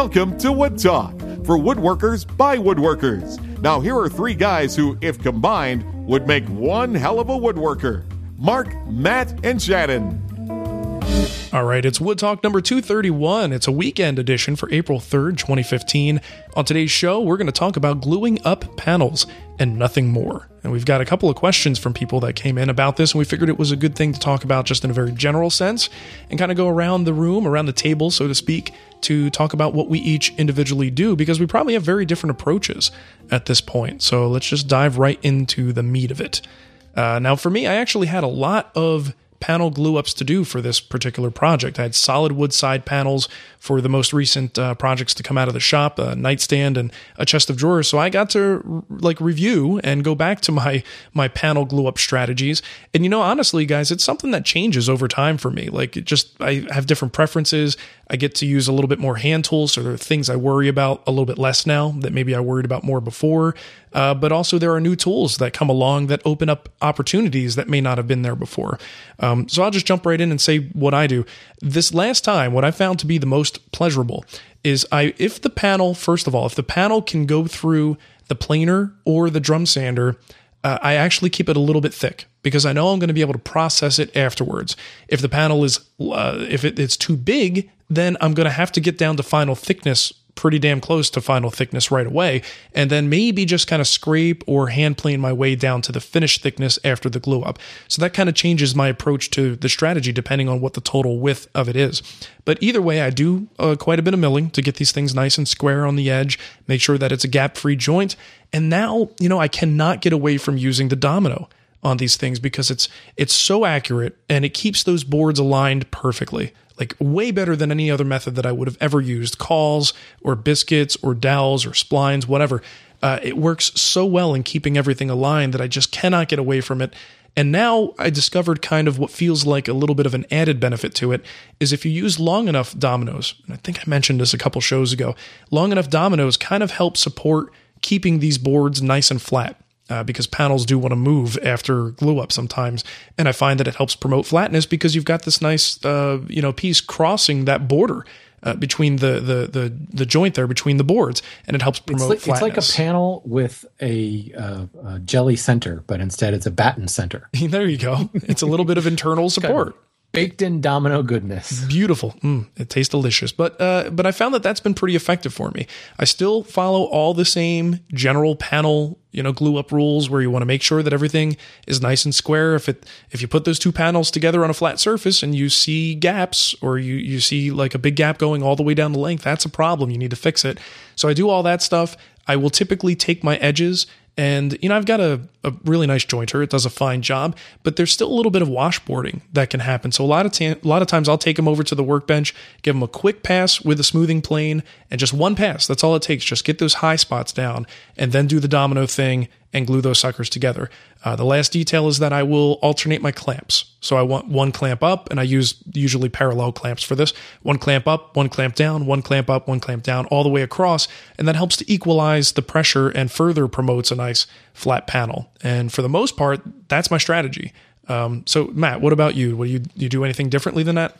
Welcome to Wood Talk for woodworkers by woodworkers. Now, here are three guys who, if combined, would make one hell of a woodworker Marc, Matt, and Shannon. All right, it's Wood Talk number 231. It's a weekend edition for April 3rd, 2015. On today's show, we're going to talk about gluing up panels and nothing more. And we've got a couple of questions from people that came in about this, and we figured it was a good thing to talk about just in a very general sense and kind of go around the room, around the table, so to speak, to talk about what we each individually do because we probably have very different approaches at this point. So let's just dive right into the meat of it. Uh, now, for me, I actually had a lot of panel glue ups to do for this particular project. I had solid wood side panels for the most recent uh, projects to come out of the shop, a nightstand and a chest of drawers. So I got to like review and go back to my my panel glue up strategies. And you know, honestly, guys, it's something that changes over time for me. Like it just I have different preferences. I get to use a little bit more hand tools, so there are things I worry about a little bit less now that maybe I worried about more before. Uh, but also there are new tools that come along that open up opportunities that may not have been there before. Um, so I'll just jump right in and say what I do. This last time, what I found to be the most pleasurable is I if the panel first of all, if the panel can go through the planer or the drum sander, uh, I actually keep it a little bit thick because I know I'm going to be able to process it afterwards. If the panel is uh, if it, it's too big, then I'm going to have to get down to final thickness pretty damn close to final thickness right away, and then maybe just kind of scrape or hand plane my way down to the finished thickness after the glue up. So that kind of changes my approach to the strategy depending on what the total width of it is. But either way, I do uh, quite a bit of milling to get these things nice and square on the edge, make sure that it's a gap free joint. And now, you know, I cannot get away from using the domino on these things because it's it's so accurate and it keeps those boards aligned perfectly like way better than any other method that I would have ever used cauls or biscuits or dowels or splines, whatever. Uh, it works so well in keeping everything aligned that I just cannot get away from it. And now I discovered kind of what feels like a little bit of an added benefit to it is if you use long enough dominoes, and I think I mentioned this a couple shows ago, long enough dominoes kind of help support keeping these boards nice and flat uh, because panels do want to move after glue up sometimes. And I find that it helps promote flatness because you've got this nice, uh, you know, piece crossing that border. Uh, between the, the the the joint there between the boards, and it helps promote it's like, flatness. It's like a panel with a, uh, a, jelly center, but instead it's a batten center. there you go. It's a little bit of internal support baked in domino goodness. Beautiful. Mm, it tastes delicious. But uh, but I found that that's been pretty effective for me. I still follow all the same general panel, you know, glue up rules where you want to make sure that everything is nice and square. If it if you put those two panels together on a flat surface and you see gaps or you you see like a big gap going all the way down the length, that's a problem. You need to fix it. So I do all that stuff. I will typically take my edges and, you know, I've got a, a really nice jointer. It does a fine job, but there's still a little bit of washboarding that can happen. So a lot of ta- a lot of times I'll take them over to the workbench, give them a quick pass with a smoothing plane and just one pass. That's all it takes. Just get those high spots down and then do the domino thing and glue those suckers together. Uh, the last detail is that I will alternate my clamps. So I want one clamp up, and I use usually parallel clamps for this. One clamp up, one clamp down, one clamp up, one clamp down, all the way across, and that helps to equalize the pressure and further promotes a nice flat panel. And for the most part, that's my strategy. Um, so Matt, what about you? Will you you do anything differently than that?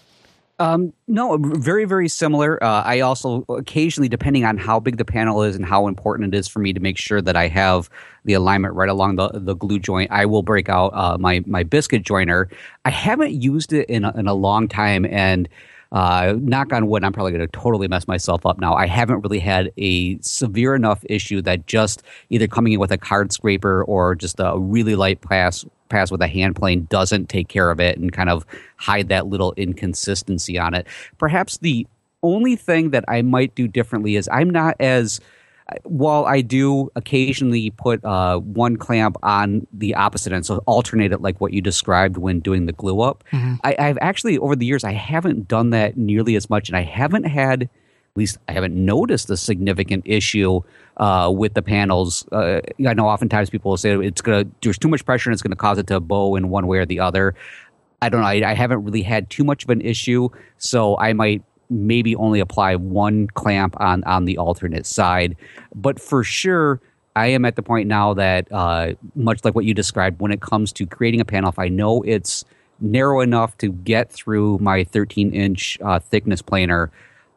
Um, no, very, very similar. Uh, I also occasionally, depending on how big the panel is and how important it is for me to make sure that I have the alignment right along the, the glue joint, I will break out uh, my my biscuit joiner. I haven't used it in a, in a long time, and uh, knock on wood, I'm probably going to totally mess myself up now. I haven't really had a severe enough issue that just either coming in with a card scraper or just a really light pass pass with a hand plane doesn't take care of it and kind of hide that little inconsistency on it. Perhaps the only thing that I might do differently is I'm not as while I do occasionally put uh, one clamp on the opposite end, so alternate it like what you described when doing the glue up, mm-hmm. I, have actually over the years I haven't done that nearly as much, and I haven't had, at least I haven't noticed a significant issue uh, with the panels. Uh, I know oftentimes people will say it's gonna there's too much pressure and it's gonna cause it to bow in one way or the other. I don't know. I, I haven't really had too much of an issue, so I might maybe only apply one clamp on on the alternate side. But for sure, I am at the point now that uh, much like what you described, when it comes to creating a panel, if I know it's narrow enough to get through my 13 inch uh, thickness planer,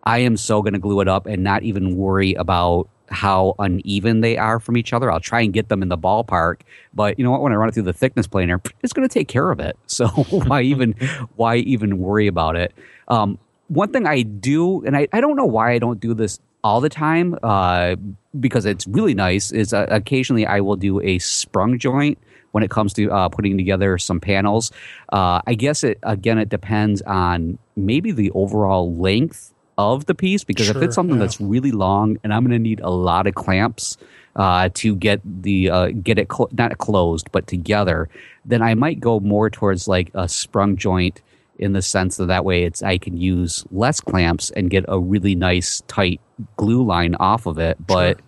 I am so going to glue it up and not even worry about how uneven they are from each other. I'll try and get them in the ballpark, but you know what? When I run it through the thickness planer, it's going to take care of it. So why even why even worry about it? Um, one thing I do, and I, I don't know why I don't do this all the time, uh, because it's really nice. Is uh, occasionally I will do a sprung joint when it comes to uh, putting together some panels. Uh, I guess it again it depends on maybe the overall length of the piece because Sure, if it's something yeah. that's really long and I'm going to need a lot of clamps uh, to get the uh, get it cl- not closed but together, then I might go more towards like a sprung joint in the sense that that way it's I can use less clamps and get a really nice tight glue line off of it, but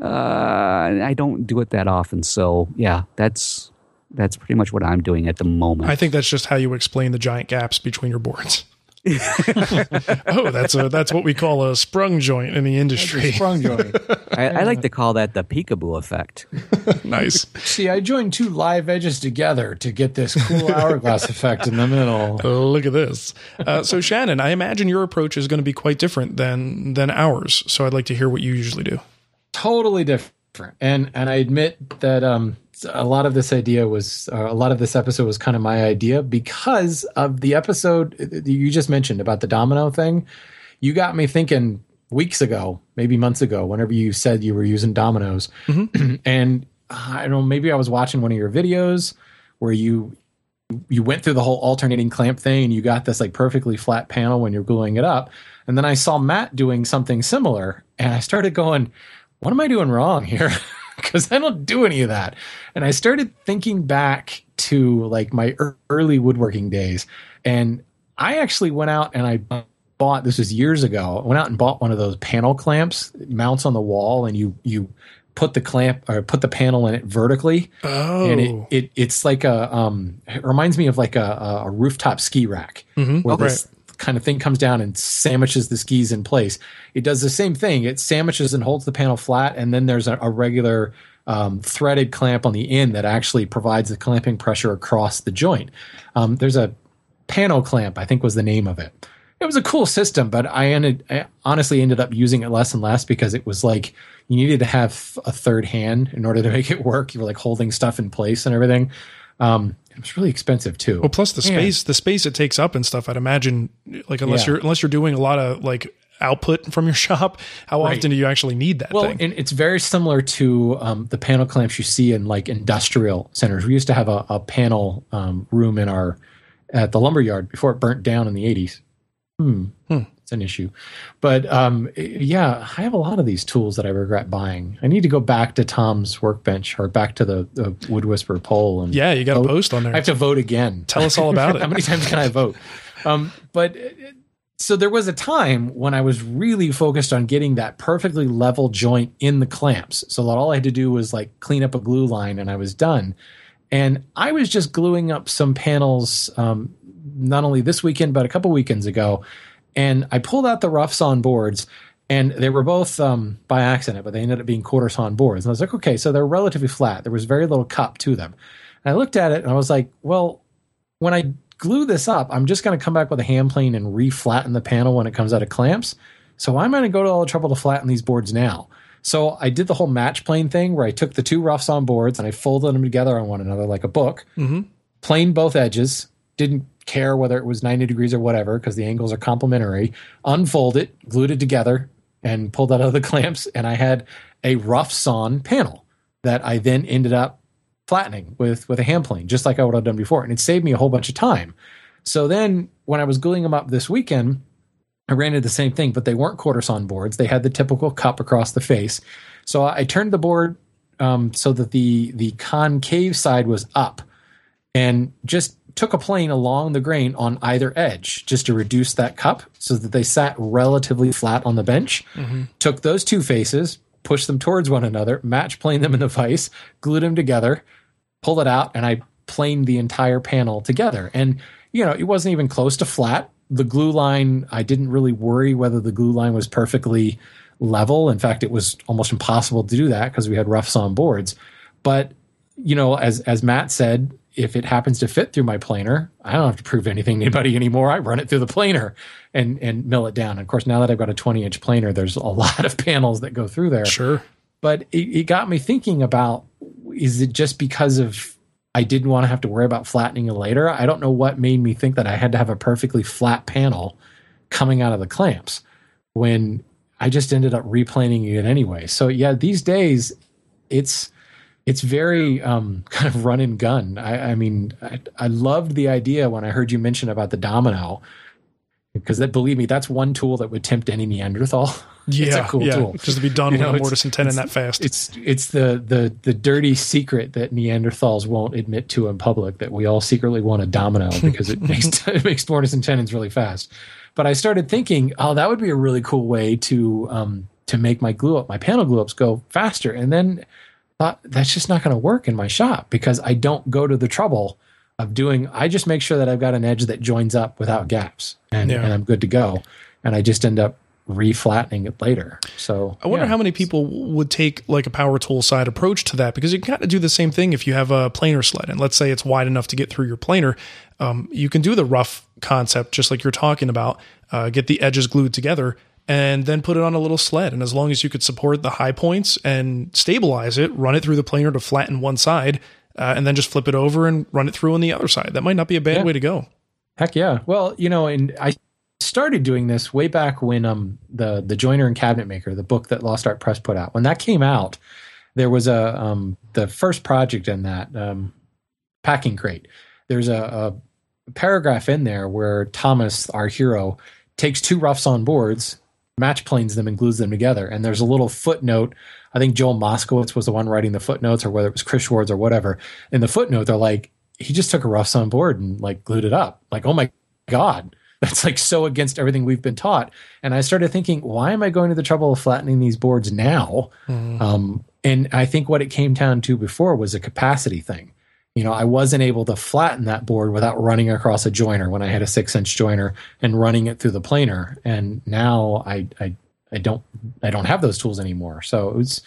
uh, I don't do it that often. So yeah, that's that's pretty much what I'm doing at the moment. I think that's just how you explain the giant gaps between your boards. oh, that's a that's what we call a sprung joint in the industry. Sprung joint. I, I like to call that the peekaboo effect. nice. See, I joined two live edges together to get this cool hourglass effect in the middle. Look at this. Uh, so Shannon, I imagine your approach is going to be quite different than than ours. So I'd like to hear what you usually do. totally different and and i admit that um a lot of this idea was uh, a lot of this episode was kind of my idea because of the episode you just mentioned about the domino thing. You got me thinking weeks ago maybe months ago whenever you said you were using dominoes. And uh, i don't know maybe i was watching one of your videos where you you went through the whole alternating clamp thing and you got this like perfectly flat panel when you're gluing it up. And then i saw matt doing something similar and i started going what am I doing wrong here? Because I don't do any of that. And I started thinking back to like my ear- early woodworking days. And I actually went out and I bought this was years ago. I went out and bought one of those panel clamps, it mounts on the wall, and you you put the clamp or put the panel in it vertically. Oh, And it, it it's like a um it reminds me of like a, a rooftop ski rack Mhm. where Okay. this kind of thing comes down and sandwiches the skis in place. It does the same thing. It sandwiches and holds the panel flat, and then there's a, a regular um, threaded clamp on the end that actually provides the clamping pressure across the joint. Um, there's a panel clamp, I think was the name of it. It was a cool system, but I ended I honestly ended up using it less and less because it was like you needed to have a third hand in order to make it work. You were like holding stuff in place and everything. Um, it was really expensive too. Well, plus the Yeah. space, the space it takes up and stuff. I'd imagine, like unless Yeah. you're unless you're doing a lot of like output from your shop, how Right. often do you actually need that Well, thing? and it's very similar to um, the panel clamps you see in like industrial centers. We used to have a, a panel um, room in our at the lumber yard before it burnt down in the eighties. Hmm. Hmm. An issue, but um, yeah, I have a lot of these tools that I regret buying. I need to go back to Tom's workbench or back to the, the Wood Whisperer poll and yeah, you got to post on there. I have to vote again. Tell us all about it. How many times can I vote? Um, but uh, so there was a time when I was really focused on getting that perfectly level joint in the clamps, so that all I had to do was like clean up a glue line and I was done. And I was just gluing up some panels, um, not only this weekend but a couple weekends ago, and I pulled out the rough sawn boards. And they were both um, by accident, but they ended up being quarter sawn boards. And I was like, okay, so they're relatively flat. There was very little cup to them. And I looked at it and I was like, well, when I glue this up, I'm just going to come back with a hand plane and re-flatten the panel when it comes out of clamps. So I'm going to go to all the trouble to flatten these boards now. So I did the whole match plane thing where I took the two rough sawn boards and I folded them together on one another like a book, Mhm. planed both edges, didn't care whether it was 90 degrees or whatever because the angles are complementary, unfold it, glued it together, and pulled out of the clamps. And I had a rough sawn panel that I then ended up flattening with with a hand plane, just like I would have done before, and it saved me a whole bunch of time. So then, when I was gluing them up this weekend, I ran into the same thing, but they weren't quarter sawn boards. They had the typical cup across the face. So I turned the board um, so that the the concave side was up, and just took a plane along the grain on either edge, just to reduce that cup, so that they sat relatively flat on the bench. Mm-hmm. Took those two faces, pushed them towards one another, match planed them in the vise, glued them together, pulled it out, and I planed the entire panel together. And you know, it wasn't even close to flat. The glue line, I didn't really worry whether the glue line was perfectly level. In fact, it was almost impossible to do that because we had rough sawn boards. But you know, as as Matt said, if it happens to fit through my planer, I don't have to prove anything to anybody anymore. I run it through the planer and and mill it down. And of course, now that I've got a 20 inch planer, there's a lot of panels that go through there. Sure. But it, it got me thinking about is it just because of I didn't want to have to worry about flattening it later? I don't know what made me think that I had to have a perfectly flat panel coming out of the clamps when I just ended up replaning it anyway. So yeah, these days it's it's very um, kind of run and gun. I, I mean, I, I, loved the idea when I heard you mention about the domino, because that believe me, that's one tool that would tempt any Neanderthal. Yeah, it's a cool yeah. tool. Just to be done You with know, a mortise and tenon that fast. It's it's the the the dirty secret that Neanderthals won't admit to in public that we all secretly want a domino because it makes it makes mortise and tenons really fast. But I started thinking, oh, that would be a really cool way to um to make my glue up, my panel glue ups go faster. And then thought that's just not going to work in my shop because I don't go to the trouble of doing. I just make sure that I've got an edge that joins up without gaps, and Yeah. and I'm good to go. And I just end up reflattening it later. So I wonder yeah. how many people would take like a power tool side approach to that because you can kind of do the same thing if you have a planer sled and let's say it's wide enough to get through your planer. Um, you can do the rough concept just like you're talking about, uh, get the edges glued together and then put it on a little sled. And as long as you could support the high points and stabilize it, run it through the planer to flatten one side, uh, and then just flip it over and run it through on the other side. That might not be a bad Yeah. way to go. Heck yeah. Well, you know, and I started doing this way back when um the the joiner and cabinet maker, the book that Lost Art Press put out. When that came out, there was a um the first project in that um packing crate. There's a, a paragraph in there where Thomas, our hero, takes two rough sawn boards, match planes them and glues them together. And there's a little footnote. I think Joel Moskowitz was the one writing the footnotes, or whether it was Chris Schwarz or whatever. In the footnote, they're like, he just took a rough sawn board and like glued it up. Like, oh my God, that's like so against everything we've been taught. And I started thinking, why am I going to the trouble of flattening these boards now? Um, and I think what it came down to before was a capacity thing. You know, I wasn't able to flatten that board without running across a jointer when I had a six inch jointer and running it through the planer. And now I, I, I don't, I don't have those tools anymore. So it was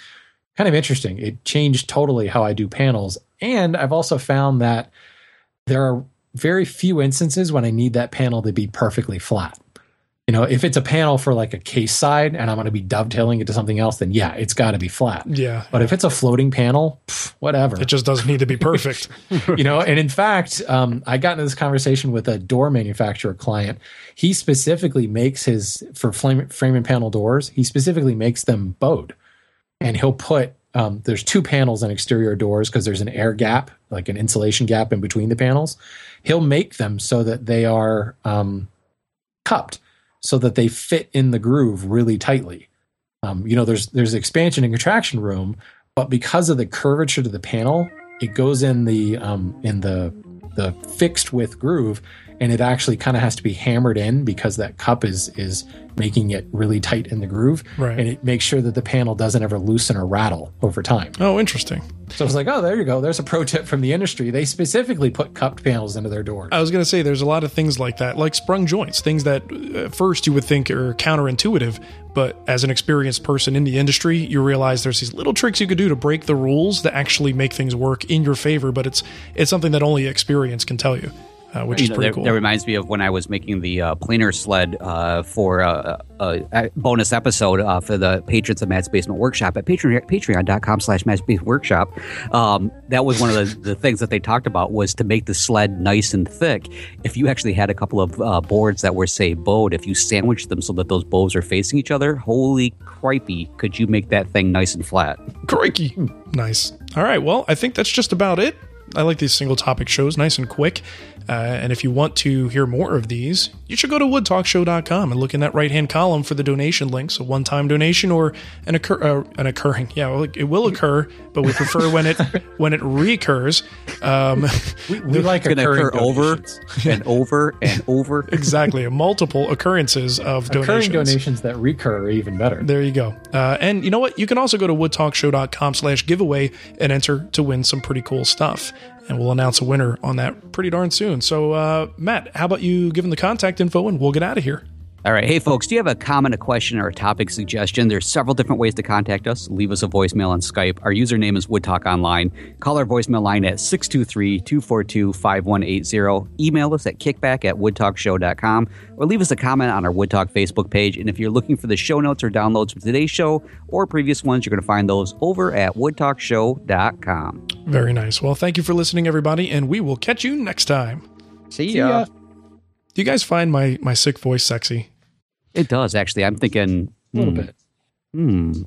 kind of interesting. It changed totally how I do panels. And I've also found that there are very few instances when I need that panel to be perfectly flat. You know, if it's a panel for like a case side and I'm going to be dovetailing it to something else, then yeah, it's got to be flat. Yeah. But if it's a floating panel, pff, whatever. It just doesn't need to be perfect. you know, and in fact, um, I got into this conversation with a door manufacturer client. He specifically makes his for frame, frame and panel doors. He specifically makes them bowed, and he'll put um, there's two panels on exterior doors because there's an air gap, like an insulation gap in between the panels. He'll make them so that they are um, cupped, so that they fit in the groove really tightly. Um, you know, there's there's expansion and contraction room, but because of the curvature to the panel, it goes in the um, in the the fixed width groove, and it actually kind of has to be hammered in because that cup is is making it really tight in the groove, Right. and it makes sure that the panel doesn't ever loosen or rattle over time. oh, interesting. So it's like, oh, there you go. There's a pro tip from the industry. They specifically put cupped panels into their doors. I was going to say there's a lot of things like that, like sprung joints, things that uh, at first you would think are counterintuitive, but as an experienced person in the industry, you realize there's these little tricks you could do to break the rules that actually make things work in your favor. But it's it's something that only experience can tell you, uh, which You is know, pretty that, cool. that reminds me of when I was making the uh, planer sled uh, for uh, a, a bonus episode uh, for the patrons of Matt's Basement Workshop at Patreon, patreon.com slash Matt's Basement Workshop. Um, that was one of the, the things that they talked about was to make the sled nice and thick. If you actually had a couple of uh, boards that were, say, bowed, if you sandwiched them so that those bows are facing each other, holy cripey, could you make that thing nice and flat? Crikey. Nice. All right. Well, I think that's just about it. I like these single topic shows, nice and quick. Uh, and if you want to hear more of these, you should go to woodtalkshow.com and look in that right hand column for the donation links, a one time donation or an occur uh, an occurring. Yeah, well, it will occur, but we prefer when it when it reoccurs. Um, we, we like It's going to occurring occur over and over and over. exactly, multiple occurrences of Occurring donations. donations that recur are even better. There you go. Uh, and you know what? You can also go to woodtalkshow.com slash giveaway and enter to win some pretty cool stuff. And we'll announce a winner on that pretty darn soon. So, uh, Matt, how about you give them the contact info and we'll get out of here? All right. Hey, folks, do you have a comment, a question, or a topic suggestion? There's several different ways to contact us. Leave us a voicemail on Skype. Our username is WoodTalk Online. Call our voicemail line at 623 242 5180. Email us at kickback at woodtalkshow.com or leave us a comment on our Woodtalk Facebook page. And if you're looking for the show notes or downloads from today's show or previous ones, you're going to find those over at woodtalkshow.com. Very nice. Well, thank you for listening, everybody, and we will catch you next time. See See ya. ya. Do you guys find my my sick voice sexy? It does, actually. I'm thinking, A little hmm, bit. hmm,